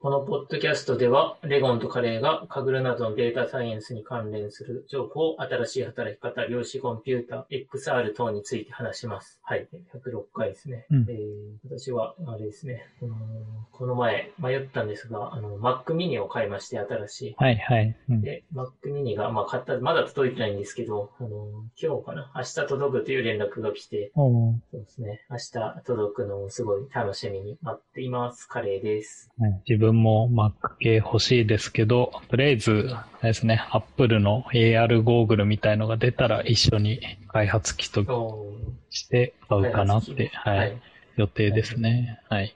このポッドキャストでは、レゴンとカレーがカグルなどのデータサイエンスに関連する情報、新しい働き方、量子コンピュータ、XR 等について話します。はい。106回ですね。うん、えー、私は、あれですね、この、この前迷ったんですが、あの、Mac mini を買いまして、新しい。はいはい。うん、で、Mac mini が、まあ、買った、まだ届いてないんですけど、あの、今日かな？明日届くという連絡が来て、そうですね。明日届くのをすごい楽しみに待っています。カレーです。はい、自分も Mac 系欲しいですけど、とりあえず、ですね、Apple の AR ゴーグルみたいのが出たら一緒に開発機として買うかなって、はい、はい、予定ですね。はい。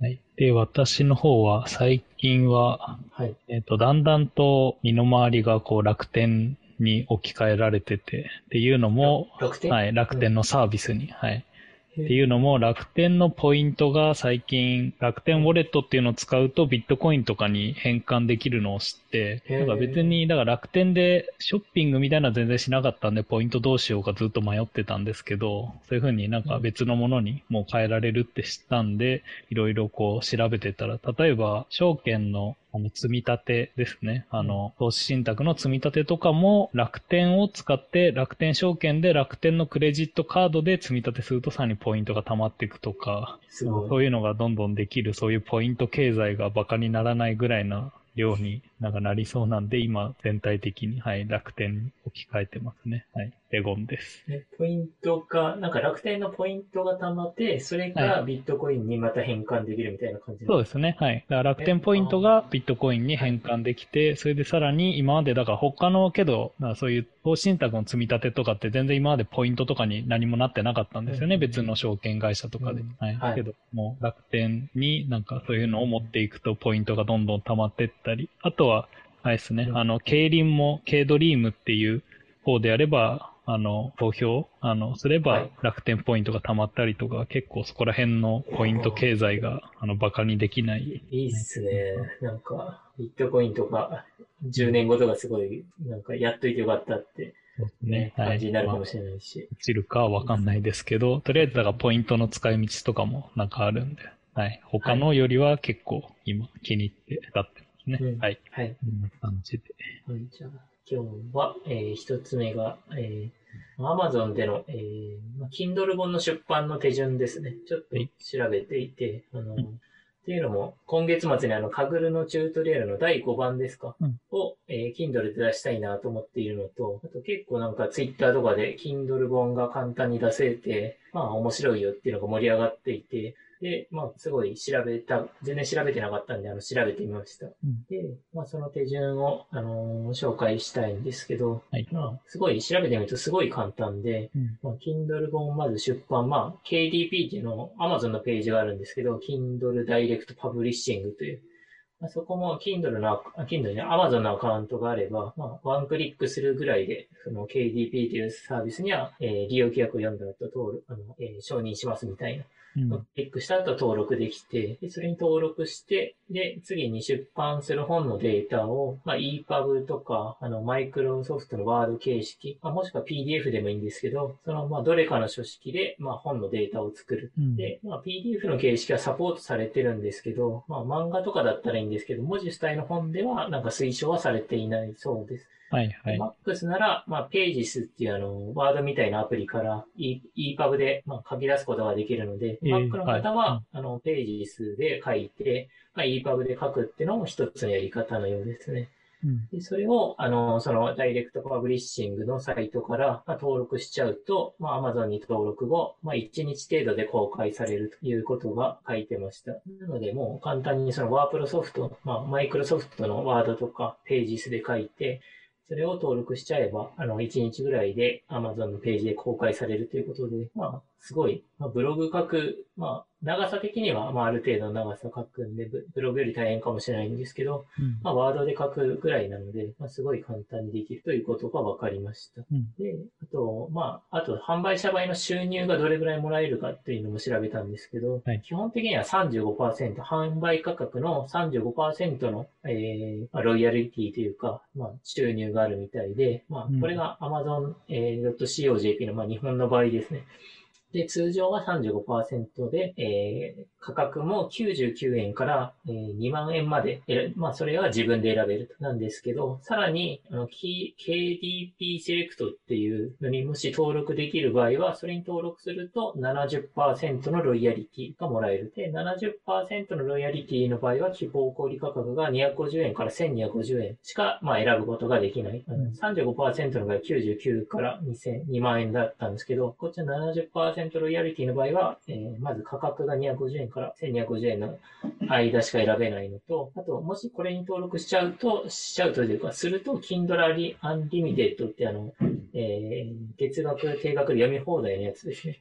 はい、で、私の方は最近は、はい、えっ、と、だんだんと身の回りがこう楽天に置き換えられてて、っていうのも、はい、楽天のサービスに、はい、っていうのも楽天のポイントが最近楽天ウォレットっていうのを使うとビットコインとかに変換できるのを知って、なんか別に、だから楽天でショッピングみたいなのは全然しなかったんで、ポイントどうしようかずっと迷ってたんですけど、そういうふうになんか別のものにもう変えられるって知ったんで、いろいろこう調べてたら、例えば証券のあの、積み立てですね。あの、投資信託の積み立てとかも楽天を使って楽天証券で楽天のクレジットカードで積み立てするとさらにポイントが溜まっていくとか、そういうのがどんどんできる、そういうポイント経済が馬鹿にならないぐらいな量になんかなりそうなんで、今全体的に、はい、楽天に置き換えてますね。はい。レゴンです。え、ポイントが、なんか楽天のポイントが溜まって、それがビットコインにまた変換できるみたいな感じ、はい、そうですね。はい。だから楽天ポイントがビットコインに変換できて、それでさらに今まで、だから他のけど、そういう投資信託の積み立てとかって全然今までポイントとかに何もなってなかったんですよね。うん、別の証券会社とかで。うん、はい。はい、けど、もう楽天になんかそういうのを持っていくとポイントがどんどん溜まっていったり、あとは、あれですね、あの、競輪も、軽ドリームっていう方であれば、あの、投票、あの、すれば楽天ポイントが貯まったりとか、はい、結構そこら辺のポイント経済が、あの、馬鹿にできない。いいっすね。なんか、ビットコインとか、10年後とかすごい、なんか、やっといてよかったって。ね、感じになるかもしれないし。落ちるかはわかんないですけど、とりあえずだからポイントの使い道とかもなんかあるんで、はい。他のよりは結構今気に入って使ってますね。はい。はい。こんな感じで。はい、じゃあ、今日は、えー、一つ目が、えー、アマゾンでの、えー、まあ、Kindle 本の出版の手順ですね。ちょっと調べていて、あの、っていうのも、今月末にあの、カグルのチュートリアルの第5番ですか、うん、を、えー、Kindle で出したいなと思っているのと、あと結構なんか Twitter とかで Kindle 本が簡単に出せて、まあ面白いよっていうのが盛り上がっていて、で、まあ、すごい調べた、全然調べてなかったんで、あの、調べてみました。うん、で、まあ、その手順を、あのー、紹介したいんですけど、はい、まあ、すごい調べてみるとすごい簡単で、うん、まあ、Kindle 本まず出版、まあ、KDP っていうの、Amazon のページがあるんですけど、Kindle Direct Publishing という、まあ、そこも Kindle の、Kindle に Amazon のアカウントがあれば、まあ、ワンクリックするぐらいで、その KDP というサービスには、えー、利用規約を読んだ後、登録、あの、えー、承認しますみたいな。クリックした後登録できて、でそれに登録して、で、次に出版する本のデータを、まあ、EPUB とか、あの、マイクロソフトのワード形式、まあ、もしくは PDF でもいいんですけど、その、まあ、どれかの書式で、まあ、本のデータを作る。うん、で、まあ、PDF の形式はサポートされてるんですけど、まあ、漫画とかだったらいいんですけど、文字主体の本では、なんか推奨はされていないそうです。はいはい。Max なら、まあ、ページスっていうあの、ワードみたいなアプリから e、EPUB で、まあ、書き出すことができるので、えー、Mac の方は、はい、あの、ページ数で書いて、まあ、EPUB で書くっていうのも一つのやり方のようですね。うん、でそれを、あの、そのダイレクトパブリッシングのサイトから、まあ、登録しちゃうと、まあ、Amazon に登録後、まあ、1日程度で公開されるということが書いてました。なので、もう簡単にそのワープロソフト、まあ、マイクロソフトのワードとかページスで書いて、それを登録しちゃえば、あの、1日ぐらいで Amazon のページで公開されるということで、まあ、すごい、まあ、ブログ書く、まあ、長さ的には、まあ、ある程度の長さ書くんで、ブログより大変かもしれないんですけど、うん、まあ、ワードで書くぐらいなので、まあ、すごい簡単にできるということが分かりました。うん、で、あと、まあ、あと、販売者売の収入がどれぐらいもらえるかっていうのも調べたんですけど、はい、基本的には35%、販売価格の35%の、えーまあ、ロイヤリティというか、まあ、収入があるみたいで、まあ、これが Amazon.co.jp の、まあ、日本の場合ですね。で、通常は35%で、えー、価格も99円から、えー、2万円まで、えまあ、それは自分で選べるなんですけど、さらに、あの、KDP セレクトっていうのにもし登録できる場合は、それに登録すると70%のロイヤリティがもらえる。で、70%のロイヤリティの場合は、希望小売価格が250円から1250円しか、まあ、選ぶことができない。35%の場合99から2000 2万円だったんですけど、こっちの70%ロイヤリティの場合は、えー、まず価格が250円から1250円の間しか選べないのと、あと、もしこれに登録しちゃうと、しちゃうというか、すると、Kindle Unlimited ってあの、えー、月額、定額で読み放題のやつですね。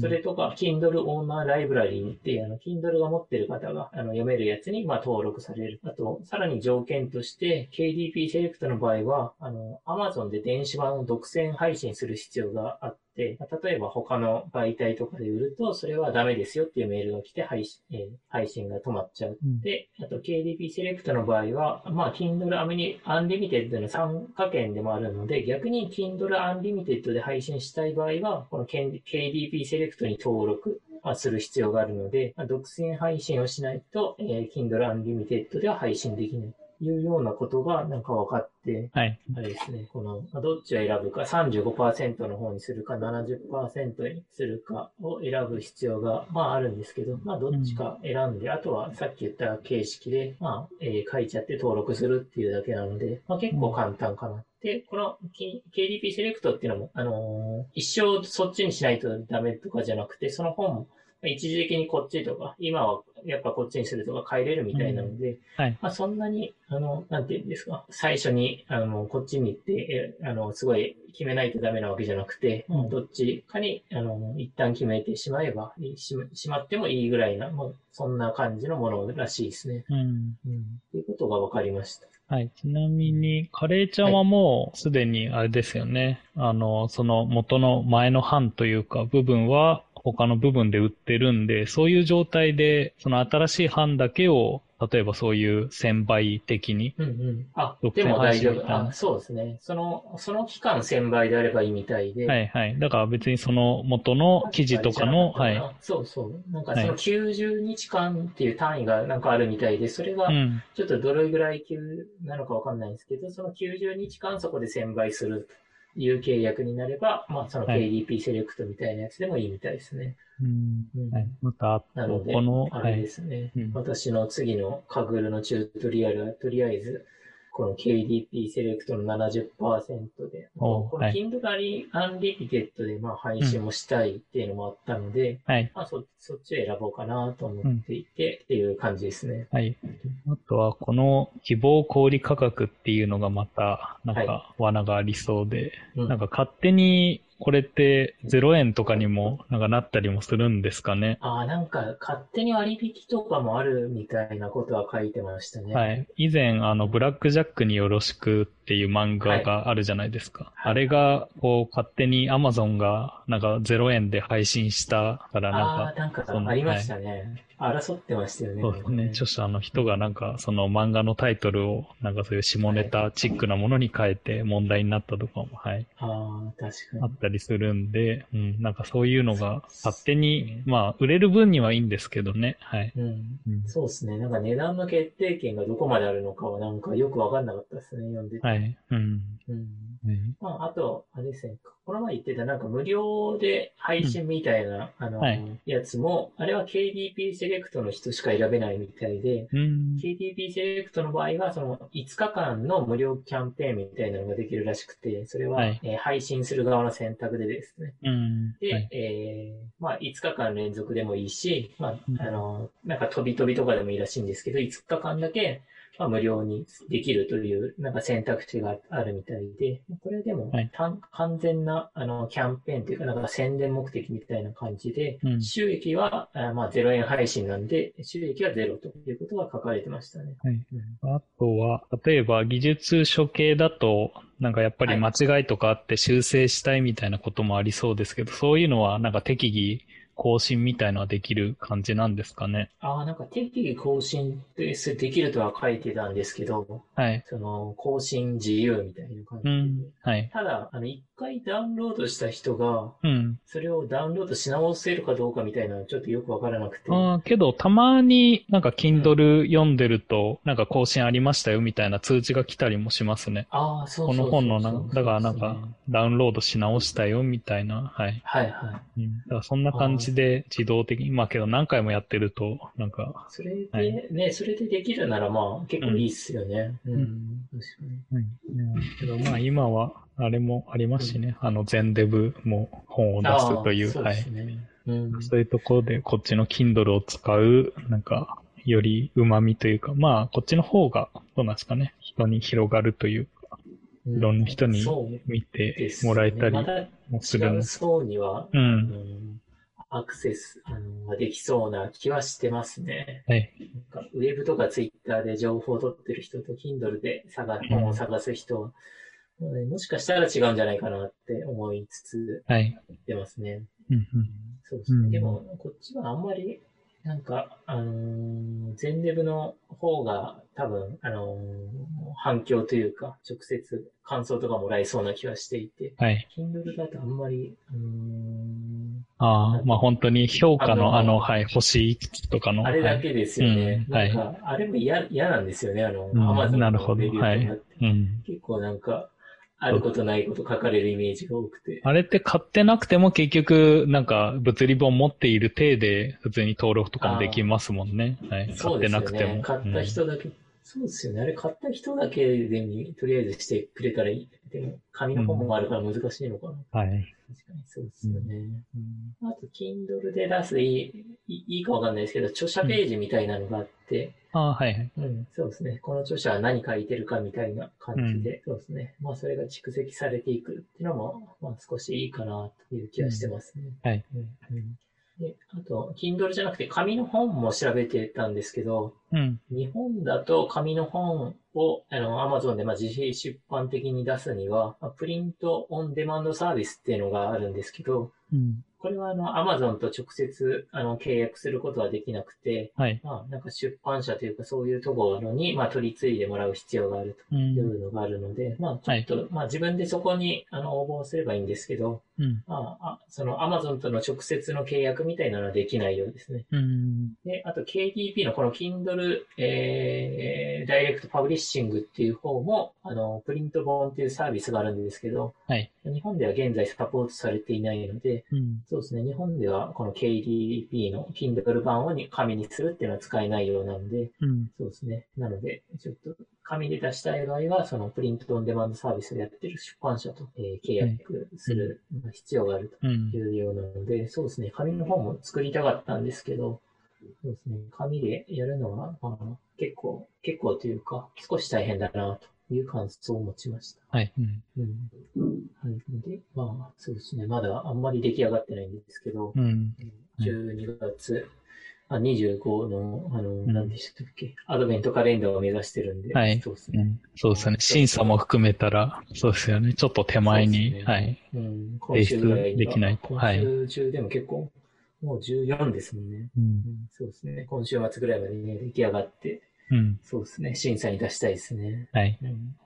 それとか、Kindle オーナーライブラリーっていう、あの、Kindle が持ってる方が、あの、読めるやつに、まあ、登録される。あと、さらに条件として、KDP セレクトの場合は、あの、Amazon で電子版を独占配信する必要があっ、例えば他の媒体とかで売ると、それはダメですよっていうメールが来て配信、えー、配信が止まっちゃう。うん、で、あと KDP セレクトの場合は、まあ Kindle Unlimited の参加券でもあるので、逆に Kindle Unlimited で配信したい場合は、この KDP セレクトに登録する必要があるので、独占配信をしないと、えー、Kindle Unlimited では配信できない。いうようなことがなんか分かって、はい。あれですね、この、どっちを選ぶか、35%の方にするか、70%にするかを選ぶ必要が、まああるんですけど、まあどっちか選んで、うん、あとはさっき言った形式で、まあ、えー、書いちゃって登録するっていうだけなので、まあ結構簡単かな。うんで、この KDP セレクトっていうのも、あのー、一生そっちにしないとダメとかじゃなくて、その本も一時的にこっちとか、今はやっぱこっちにするとか変えれるみたいなので、うん、はい。まあそんなに、あの、なんていうんですか、最初に、あの、こっちに行って、あの、すごい決めないとダメなわけじゃなくて、うん、どっちかに、あの、一旦決めてしまえば、ししまってもいいぐらいな、もうそんな感じのものらしいですね。うん。うん。っていうことが分かりました。はい。ちなみに、カレーちゃんはもうすでにあれですよね。はい、あの、その元の前の版というか部分は他の部分で売ってるんで、そういう状態で、その新しい版だけを、例えばそういう1000倍的に。うんうん。あ、でも大丈夫。あ、そうですね。その、その期間1000倍であればいいみたいで。はいはい。だから別にその元の記事とかの、はい。そうそう。なんかその90日間っていう単位がなんかあるみたいで、それがちょっとどれぐらい級なのかわかんないんですけど、その90日間そこで1000倍するいう契約になれば、まあ、その KDP セレクトみたいなやつでもいいみたいですね。はい。また、なので、この、あれですね、はい、私の次のカグルのチュートリアルは、とりあえず、この KDP セレクトの70%で、この Kindle Unlimited でまあ配信もしたいっていうのもあったので、はい、まあそそっちを選ぼうかなと思っていて、っていう感じですね。はい。あとは、この希望小売価格っていうのがまた、なんか罠がありそうで、はい、なんか勝手にこれって0円とかにもなんかなったりもするんですかね？ああ、なんか勝手に割引とかもあるみたいなことは書いてましたね。はい。以前、あの、ブラックジャックによろしくっていう漫画があるじゃないですか。はい、あれが、こう、勝手にアマゾンがなんか0円で配信したからなんか。ああ、なんかありましたね。はい争ってましたよね。そうですね。著者の人がなんか、その漫画のタイトルを、なんかそういう下ネタチックなものに変えて問題になったとかも、はい。ああ、確かに。あったりするんで、うん、なんかそういうのが勝手に、まあ、売れる分にはいいんですけどね、はい。うん。うん、そうですね。なんか値段の決定権がどこまであるのかはなんかよくわかんなかったですね、読んでて。はい。うん。うん。まあ、あと、あれですね、この前言ってたなんか無料で配信みたいな、うん、あの、はい、やつも、あれは KDP セレクトの人しか選べないみたいで、うん、KDP セレクトの場合は、その5日間の無料キャンペーンみたいなのができるらしくて、それは、はい、えー、配信する側の選択でですね。うん、で、はい、えー、まあ5日間連続でもいいし、まあ、あの、なんか飛び飛びとかでもいいらしいんですけど、5日間だけ、まあ、無料にできるという、なんか選択肢があるみたいで、これでも、はい、完全な、あの、キャンペーンというか、なんか宣伝目的みたいな感じで、うん、収益は、あまあ、0円配信なんで、収益はゼロということが書かれてましたね。はい。あとは、例えば、技術書系だと、なんかやっぱり間違いとかあって修正したいみたいなこともありそうですけど、はい、そういうのはなんか適宜更新みたいのはできる感じなんですかね？ああ、なんか適宜更新でできるとは書いてたんですけど、はい。その、更新自由みたいな感じで。うん。はい。ただ、あの、一回ダウンロードした人が、うん。それをダウンロードし直せるかどうかみたいなのはちょっとよくわからなくて。ああ、けど、たまになんか Kindle 読んでると、なんか更新ありましたよみたいな通知が来たりもしますね。ああ、そうそうそうこの本のな、だからなんかダウンロードし直したよみたいな、はい。はいはい。うん。だからそんな感じで自動的に、まあけど何回もやってると、なんか、それで、はいね、それでできるならまあ結構いいっすよね。うん。ん確かに。うん。けどまあ今は、あれもありますしね、あの全デブも本を出すという、そうはい。ですね。うん。そういうところでこっちの Kindle を使う、なんか、より旨味というか、まあこっちの方が、どうなんですかね、人に広がるというか、いろんな人にそう見てですもらえたりもするの違う。層には、うあん。のアクセスあのができそうな気はしてますね。はい。なんかウェブとかツイッターで情報を取ってる人と Kindle で探本を探す人は、もうねもしかしたら違うんじゃないかなって思いつつはい。言ってますね。うんうん。そうですね。うんでも、こっちはあんまり、なんか、あのー、全デブの方が多分、あのー反響というか、直接感想とかもらえそうな気はしていて、はい。Kindle だとあんまり、うーん、ああ、まあ本当に評価のあのあの、はい、星5とかの。あれだけですよね。はいうんなんか、あれも嫌、嫌なんですよね、あの、うん Amazon なるほどのレビューとかって。はい。うん。結構なんか、あることないこと書かれるイメージが多くて。あれって買ってなくても結局、なんか物理本持っている体で普通に登録とかもできますもんね。はい。買ってそうですよなくても。ね。買った人だけ、そうですよね。あれ買った人だけでに、とりあえずしてくれたらいい。でも、紙の本もあるから難しいのかな。うんはい。確かにそうですよね。うん、あと、Kindle で出すいいいいかわかんないですけど、著者ページみたいなのがあって、ああ、はいはい。うん、そうですね。この著者は何書いてるかみたいな感じで、そうですね。まあ、それが蓄積されていくっていうのも、まあ、少しいいかなという気はしてますね。はい。うんうんで、あと、Kindle じゃなくて紙の本も調べてたんですけど、うん。日本だと紙の本を、あの、Amazon でまあ自費出版的に出すには、まあプリントオンデマンドサービスっていうのがあるんですけど、うん。これはあの、Amazon と直接、あの、契約することはできなくて、はい。まあ、なんか出版社というかそういうところに、まあ、取り継いでもらう必要があるとう。いうんのがあるので、まあ、ちょっと、まあ、自分でそこに、あの、応募すればいいんですけど、うん。まあ、あその Amazon との直接の契約みたいなのはできないようですね。うん。で、あと KDP のこの Kindle、えー、ダイレクトパブリッシングっていう方も、あの、プリント本っていうサービスがあるんですけど、はい。日本では現在サポートされていないので、うん。そうですね、日本ではこの KDP の Kindle 版をに紙にするっていうのは使えないようなので、うん。そうですね。なので、ちょっと紙で出したい場合は、そのプリントオンデマンドサービスをやってる出版社と、えー契約する必要があると。うんい。うようなので、そうですね、紙の方も作りたかったんですけど、そうですね、紙でやるのは、まあ、結構、結構というか、少し大変だな、という感想を持ちました。はい。うん。うん。はい。で、まあ、そうですね、まだあんまり出来上がってないんですけど、うん。12月、あ25の、あの、ん何でしたっけ、アドベントカレンダーを目指してるんで、はいそうですね。うん。そうですよね。審査も含めたら、そうですよね。ちょっと手前に、ねはい。うん、今週ぐらいできないとはい今週中でも結構、もう14ですもんね。うんう。ん、そうですね。今週末ぐらいまでね、出来上がって、うん。そうですね。審査に出したいですね。はい。うん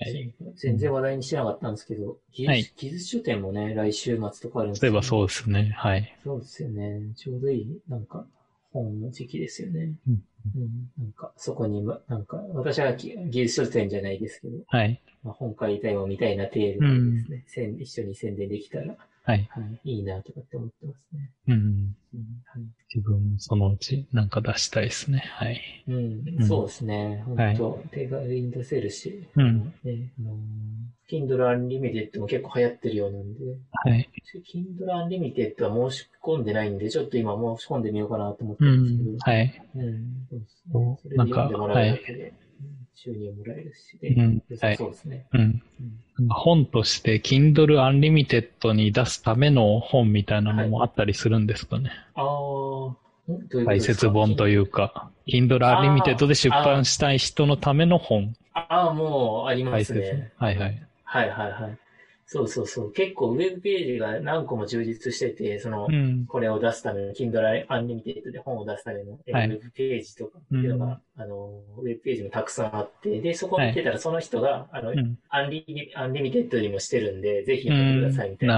はい全然話題にしなかったんですけど、技術,、はい技術書店もね、来週末とかあるんです例えばう。そうですね。はい。そうですよね。ちょうどいい、なんか、本の時期ですよね。うんうんなんか、そこに、ま、なんか、私は技技術書店じゃないですけど、はい。まあ、本買いたいもみたいな程度でですね、せん一緒に宣伝できたら、はい。はい、いいなとかって思ってますね。うん。うんはい自分もそのうちなんか出したいですね。はい。うん、うんそうですね。はい本当、手軽に出せるし、うんね、あのー Kindle Unlimited も結構流行ってるようなんで、はい。Kindle Unlimited は申し込んでないんで、ちょっと今申し込んでみようかなと思ってうるんですけど、ん。はい。うん、そうですね。それでなんか読ん収入もらえるし、で、うんはいそうですね。うん。うん本として Kindle Unlimited に出すための本みたいなのもあったりするんですかね。あー、んどういうことですか？解説本というか、Kindle Unlimited で出版したい人のための本。ああ、もうありますね。。はいはい。はいはいはい。そうそうそう。結構ウェブページが何個も充実してて、その、うん。これを出すための Kindle Unlimited で本を出すための、ウェブページとかっていうのが、あの、ウェブページもたくさんあって、で、そこを見てたらその人が、あの、うん。アンリミ Unlimited にもしてるんで、ぜひうやってくんださいみたいな。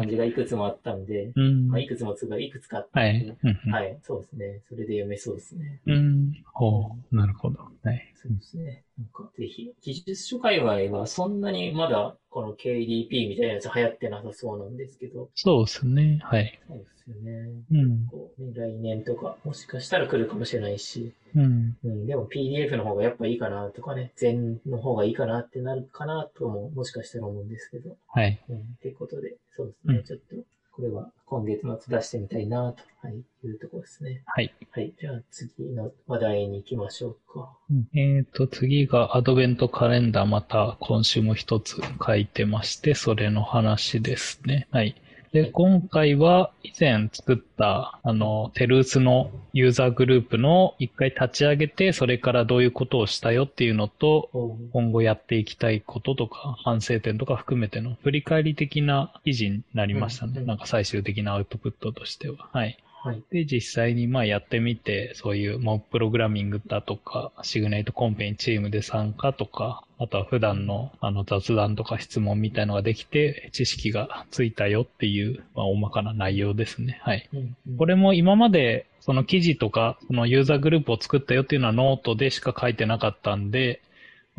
感じがいくつもあったんで、うん。まあ、はいくつもつがいくつかあったんで、い。うんうんはい、そうですね。それで読めそうですね。うん。ほう。なるほど。はい。そうですね。なんか、ぜひ、技術書界隈はそんなにまだこの KDP みたいなやつ流行ってなさそうなんですけど、そうですね。はい。そうですよね。うん。こうね来年とか、もしかしたら来るかもしれないし、うん。うん、でも PDF の方がやっぱいいかなとかね、全の方がいいかなってなるかなとも、もしかしたら思うんですけど、はい。うん、ってことで、そうですね、うんちょっと、これは今月末出してみたいなと、はい、いうところですね。はい。はい、じゃあ次の話題に行きましょうか。えっ、と、次がアドベントカレンダーまた今週も一つ書いてまして、それの話ですね。はい。で、今回は以前作った、あの、テルースのユーザーグループの一回立ち上げて、それからどういうことをしたよっていうのと、今後やっていきたいこととか、反省点とか含めての振り返り的な記事になりましたね。うんうんなんか最終的なアウトプットとしては。はい。はい。で、実際にまあやってみて、そういうモブプログラミングだとか、 SIGNATE コンペにチームで参加とか、あとは普段のあの雑談とか質問みたいのができて、知識がついたよっていう、まあ大まかな内容ですね。はい。うんうんこれも今までその記事とか、そのユーザーグループを作ったよっていうのはノートでしか書いてなかったんで、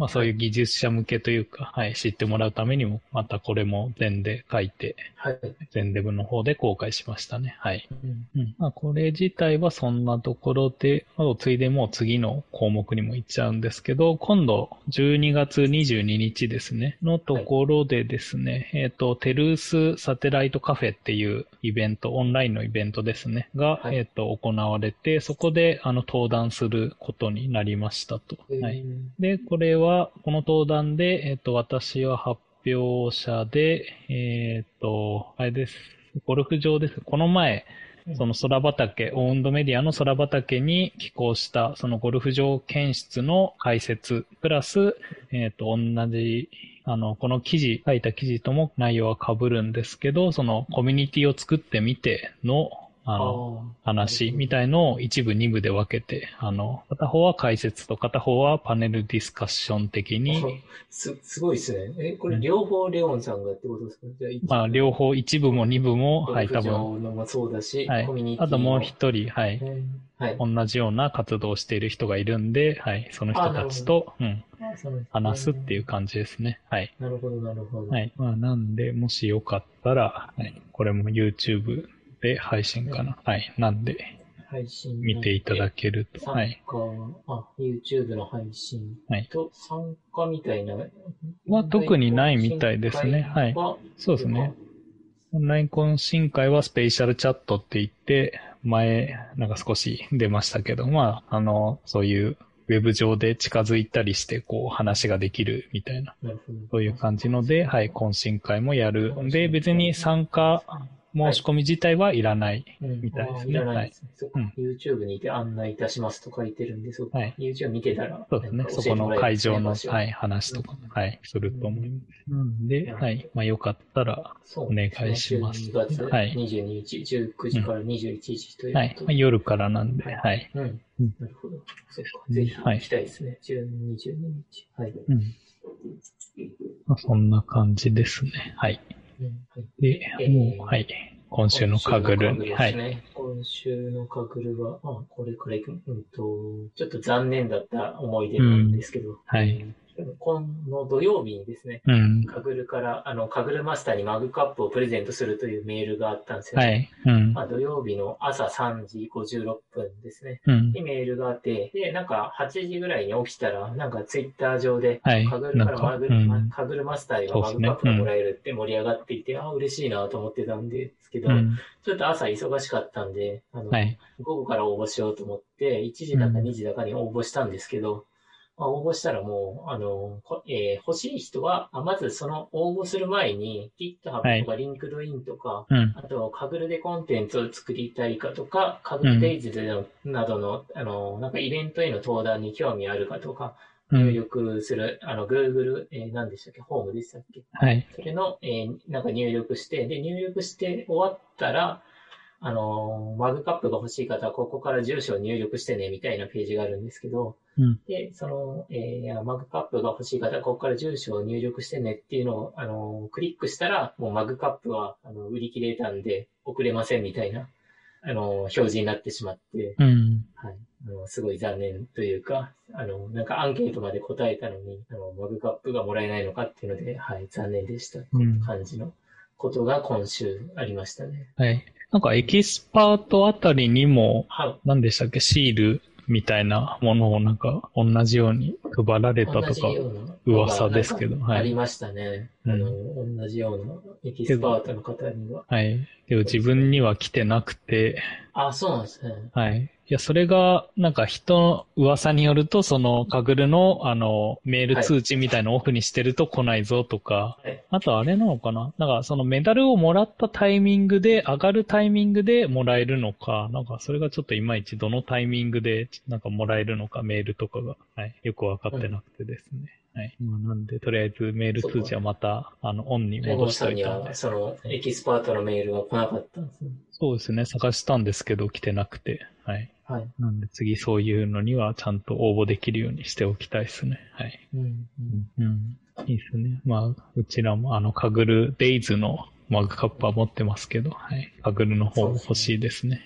まあそういう技術者向けというか、はい、知ってもらうためにも、またこれも Zenn で書いて、はい。全デブの方で公開しましたね。はい。うんうん。まあ、これ自体はそんなところで、あとついでもう次の項目にも行っちゃうんですけど、今度12月22日ですね、のところでですね、えっ、と、テルースサテライトカフェっていうイベント、オンラインのイベントですね、が、はいえっ、と、行われて、そこで、あの、登壇することになりましたと。はい。い。で、これは、この登壇で、えっ、と、私は発表者で、えっ、と、あれです。ゴルフ場です。この前、その空畑、オウンドメディアの空畑に寄稿した、そのゴルフ場検出の解説、プラス、えっ、と、同じ、あの、この記事、書いた記事とも内容は被るんですけど、そのコミュニティを作ってみての、あの、話みたいのを一部二部で分けて、あの、片方は解説と片方はパネルディスカッション的に、す、すごいですね。え、これ両方レオンさんがってことですか？じゃあ、まあ、両方一部も二部も、はい、多分、分。のもそうだし、はいあともう一人、はい、うんはい。同じような活動をしている人がいるんで、はい、その人たちと、うん、話すっていう感じですね。はい。なるほど、なるほど。はい。まあ、なんで、もしよかったら、はい、これも YouTube で配信かな。はい。なんで、配信。見ていただけると。参はい。加、あ、YouTube の配信はいと参加みたいな。は特にないみたいですねはいはそうですね。。オンライン懇親会はスペシャルチャットって言って、前、なんか少し出ましたけど、まあ、あの、そういうウェブ上で近づいたりして、こう、話ができるみたいな。そういう感じので、はい、懇親会もやる。で、別に参加申し込み自体はいらない。うんみたいですねあーらないですねそっかうん YouTube にて案内いたしますと書いてるんで、そはい YouTube 見てたら、そうですねそこの会場の、はい、話とか、はい、すると思います。なんで、はい、まあよかったら、そうお願いします12月はい22日、19時から21時というはい。まあ夜からなんで、はい。うん。うんなるほど。そうか。うんぜひはい行きたいですね。12、22日。はい。うん。まあそんな感じですね。はい。でえ、ーもう、はい。今週のカグル。に、はい。今週のカグルは、あ、これから行く、うんと、ちょっと残念だった思い出なんですけど、はい。うん今の土曜日にですね、うん。カグルから、あの、カグルマスターにマグカップをプレゼントするというメールがあったんですよ、はい。うんま。あ、土曜日の朝3時56分ですね。うん。にメールがあって、で、なんか8時ぐらいに起きたら、なんかツイッター上で、はいカグルからマグなんかうんカグルマスターにはマグカップがもらえるって盛り上がっていて、ああ、嬉しいなと思ってたんですけど、うん。ちょっと朝忙しかったんで、あの、はい。午後から応募しようと思って、1時だかうん2時だかに応募したんですけど、まあ、応募したらもう、あの、こえー欲しい人は、あまずその応募する前に、GitHub とか LinkedIn とか、うん。あと、カグルでコンテンツを作りたいかとか、カグルデイズでの、などの、あの、なんかイベントへの登壇に興味あるかとか、入力する、あの、Google、えー、何でしたっけホームでしたっけ？はい。それの、えーなんか入力して、で、入力して終わったら、あのーマグカップが欲しい方はここから住所を入力してね、みたいなページがあるんですけど、うんで、その、えーマグカップが欲しい方はここから住所を入力してねっていうのを、あのークリックしたら、もうマグカップは、あの、売り切れたんで、送れませんみたいな、あのー表示になってしまって、うん。はい。あの、すごい残念というか、あの、なんかアンケートまで答えたのに、あの、マグカップがもらえないのかっていうので、はい、残念でした。うん感じのことが今週ありましたね。はい。なんかエキスパートあたりにも、はい。何でしたっけ、シールみたいなものをなんか同じように配られたとか噂ですけどはいありましたね。うんあの、同じようなエキスパートの方には。はい。けど自分には来てなくて、あ、そうなんですね。はい。いや、それが、なんか人の噂によると、その、 Kaggle の、あの、メール通知みたいのをオフにしてると来ないぞとか、はい。あとあれなのかな？なんかそのメダルをもらったタイミングで、上がるタイミングでもらえるのか、なんかそれがちょっといまいちどのタイミングでなんかもらえるのか、メールとかが、はい、よくわかってなくてですね。はい。まあ、なんで、とりあえずメール通知はまた、あの、オンに戻しさんには、といたんで。その、エキスパートのメールは来なかったんですね。そうですね。探したんですけど、来てなくて。はい。はい。なんで次そういうのにはちゃんと応募できるようにしておきたいですね。はい。うん。うんうん。いいですね。まあ、うちらもあの、 Kaggle Days のマグカップは持ってますけど、はい。 Kaggle の方も欲しいですね。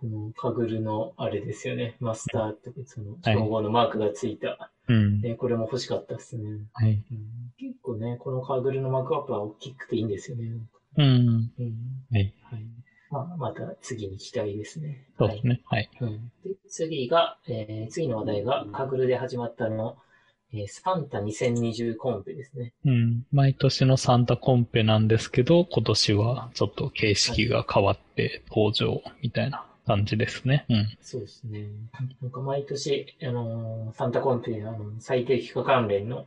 この Kaggle のあれですよね。マスターって、その、はい称号のマークがついた。うん。ね、これも欲しかったですね。はい。うん結構ね、このカグルのマークアップは大きくていいんですよね。うん。うん。また次に期待ですね。そうですね。はい。はい。うん、で次が、えー、次の話題が、カグルで始まったの、えー、サンタ2020コンペですね。うん。毎年のサンタコンペなんですけど、今年はちょっと形式が変わって登場みたいな感じですね。うん。そうですね。なんか毎年、あのーサンタコンペ、あの、最適化関連の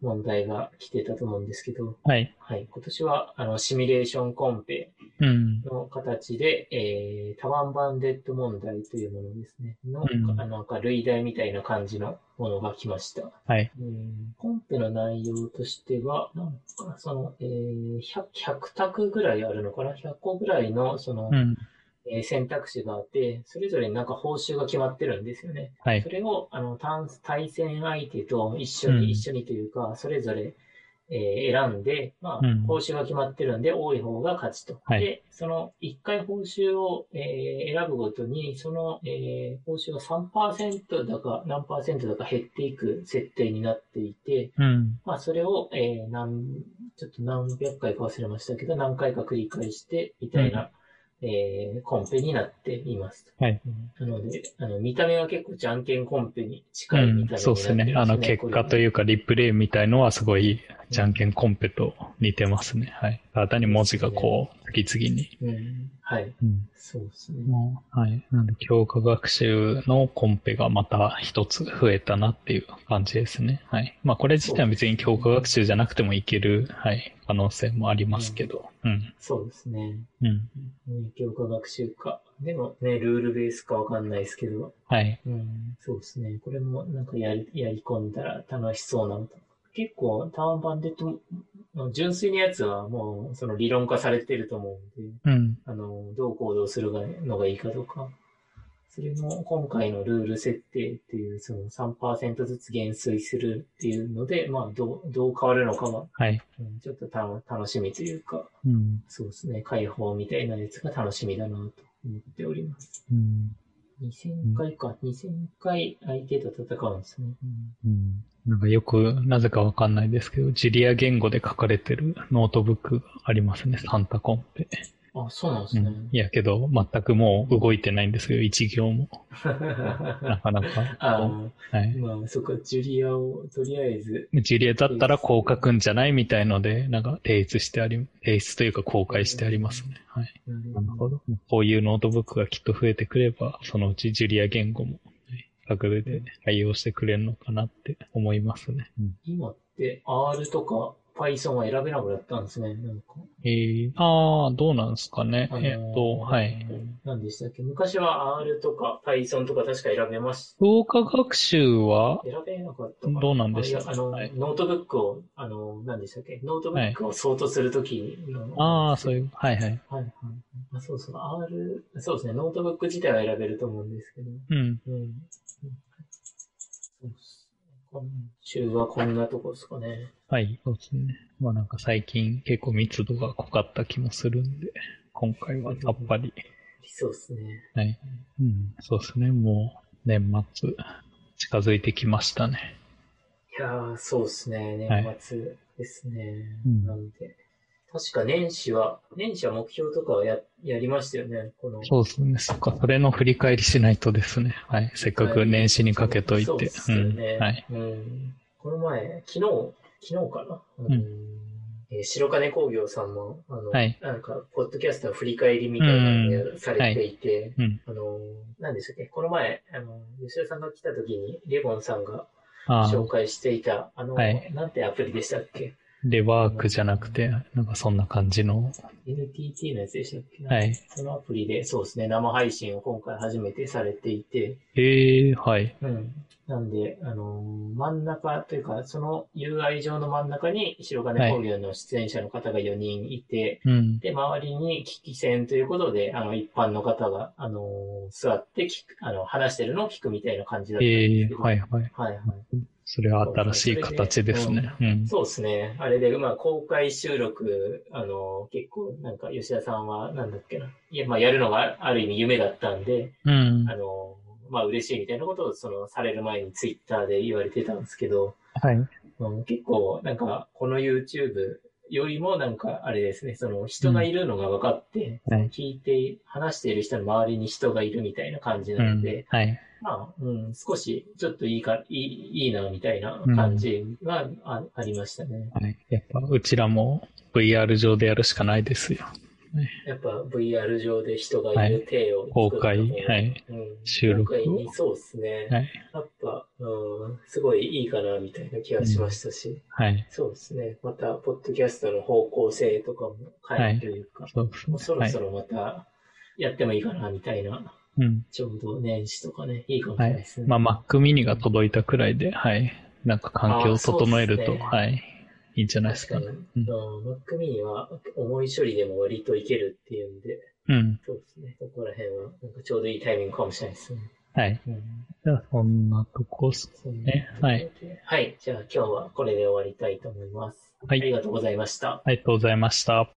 問題が来てたと思うんですけど、はい。はい。今年は、あの、シミュレーションコンペうん。の形で、えー、タワンバンデッド問題というものですね。の、うんなんか類題みたいな感じのものが来ました。はい。うんコンペの内容としては、なんか、その、えー、100、100択ぐらいあるのかな ?100 個ぐらいの、その、うん。えー選択肢があって、それぞれになんか報酬が決まってるんですよね。はいそ。れを、あの、対対戦相手と一緒に、うん一緒にというか、それぞれ、えー選んで、まあ、うん報酬が決まってるんで、多い方が勝ちと。はいで、その、一回報酬を、えー選ぶごとに、その、えー報酬が3%だか、何パーセントだか減っていく設定になっていて、うん。まあ、それを、えー、何、ちょっと何百回か忘れましたけど、何回か繰り返して、みたいな、えー、コンペになっています。はい。なので、あの、見た目は結構じゃんけんコンペに近うんい見た目になってそうですね。あの、結果とう。いうか、リプレイみたいのはすごい、じゃんけんコンペと似てますね。はい。ただ単に文字がこう、次々に。うん。はい。うん。そうですね。はい。なんで、教科学習のコンペがまた一つ増えたなっていう感じですね。はい。まあ、これ自体は別に教科学習じゃなくてもいける、はい、可能性もありますけど。うん。そうですね。うん。ね教科学習か。でもね、ルールベースかわかんないですけど、はい。うん、そうですね。これもなんかやり、やり込んだら楽しそうなのと。結構、タワンバンデッド、純粋なやつはもう、その理論化されてると思うんで、うん。あの、どう行動するのがいいかとか、それも今回のルール設定っていう、その3%ずつ減衰するっていうので、まあ、どう、どう変わるのかは、はい。うんちょっとた楽しみというか、うん。そうですね、解放みたいなやつが楽しみだなと思っております。うん。2000回か、2000回相手と戦うんですね。うん。なんかよく、なぜかわかんないですけど、 Julia 言語で書かれてるノートブックがありますね。サンタコンペ。あ、そうなんですね。うん。いやけど、全くもう動いてないんですよ。一行も。なかなか。あはい。まあ、そっか、 Julia をとりあえず、 Julia だったらこう書くんじゃないみたいので、なんか提出してあり、提出というか公開してありますね。はい。なるほど。こういうノートブックがきっと増えてくれば、そのうち Julia 言語も、はい、 Kaggle で対応してくれるのかなって思いますね。うん。今って R とか Python は選べなくなったんですね。なんか。えー、ああ、どうなんですかね。あのーえっと、はい。。何でしたっけ？昔は R とか Python とか確か選べまし動画学習は、選べなかったどうなんでした？あいやあの、はいノートブックを、あの、何でしたっけ？ノートブックをソートするときの、ああ、そういう、はいはい。はいはい。あ、そうそう。R、そうですね。ノートブック自体は選べると思うんですけど。うん。うん。そうっす今週はこんなとこですかね。はい、そうですね。まあなんか最近結構密度が濃かった気もするんで、今回はさっぱり。そうですね。はい。うん、そうですね。もう年末近づいてきましたね。いやー、そうですね。はい年末ですね。うんなんで。確か年始は、年始は目標とかはや、やりましたよね。この、そうですね。そっか、それの振り返りしないとですね。はい。せっかく年始にかけといて。そうですよね。うん。はい。うん。この前、昨日、昨日かな、あのうんえー白金工業さんも、あの、はいなんか、ポッドキャストの振り返りみたいなのをやされていて、うん。あの、何でしたっけ？この前、あの、吉田さんが来た時に、レボンさんがあ紹介していた、あの、はいなんてアプリでしたっけ？レワークじゃなくて、なんかそんな感じの。NTT のやつでしたっけ？はい。そのアプリで、そうですね、生配信を今回初めてされていて、ええはい。うん。なんで、あのー真ん中というか、その UI 上の真ん中に白金工業の出演者の方が4人いて、うん。で、周りに聞き戦ということで、あの、一般の方が、あのー座って聞く、あの、話してるのを聞くみたいな感じだったんですええけど。はいはい。はいはい。それは新しい形ですね。うん。そうですね。あれで、まあ、公開収録、あの、結構、なんか、吉田さんは、なんだっけな。いや、まあ、やるのがある意味夢だったんで、うんあ。の、まあ、嬉しいみたいなことを、その、される前にツイッターで言われてたんですけど、はい。うん結構、なんか、この YouTube よりも、なんか、あれですね、その、人がいるのが分かって、うんはい聞いて、話している人の周りに人がいるみたいな感じうなんで、ん。はい。まあ、うん、少し、ちょっといいか、いい、いいな、みたいな感じがあ,、ありましたね。はい。やっぱ、うちらも VR 上でやるしかないですよ。やっぱ VR 上で人がいる体を公作った開、はい。うん、収録にそうですね。はい。やっぱ、うん、すごいいいかな、みたいな気がしましたし、はい。そうですね。また、ポッドキャストの方向性とかも変えるというか、そうですねもうそろはいそろまたやってもいいかな、みたいな、うん。ちょうど年始とかね、いいかもしはいれないですね。。まあ、Mac mini が届いたくらいで、はい。なんか環境を整えると、ねはい。いいんじゃないですかね。確かに、うんうん、Mac mini は重い処理でも割といけるっていうんで、うん。そうですね。ここら辺は、なんかちょうどいいタイミングかもしれないですね。はい。うんじゃあ、そんなとこっすね。はい。はい。じゃあ今日はこれで終わりたいと思います。はいありがとうございました。ありがとうございました。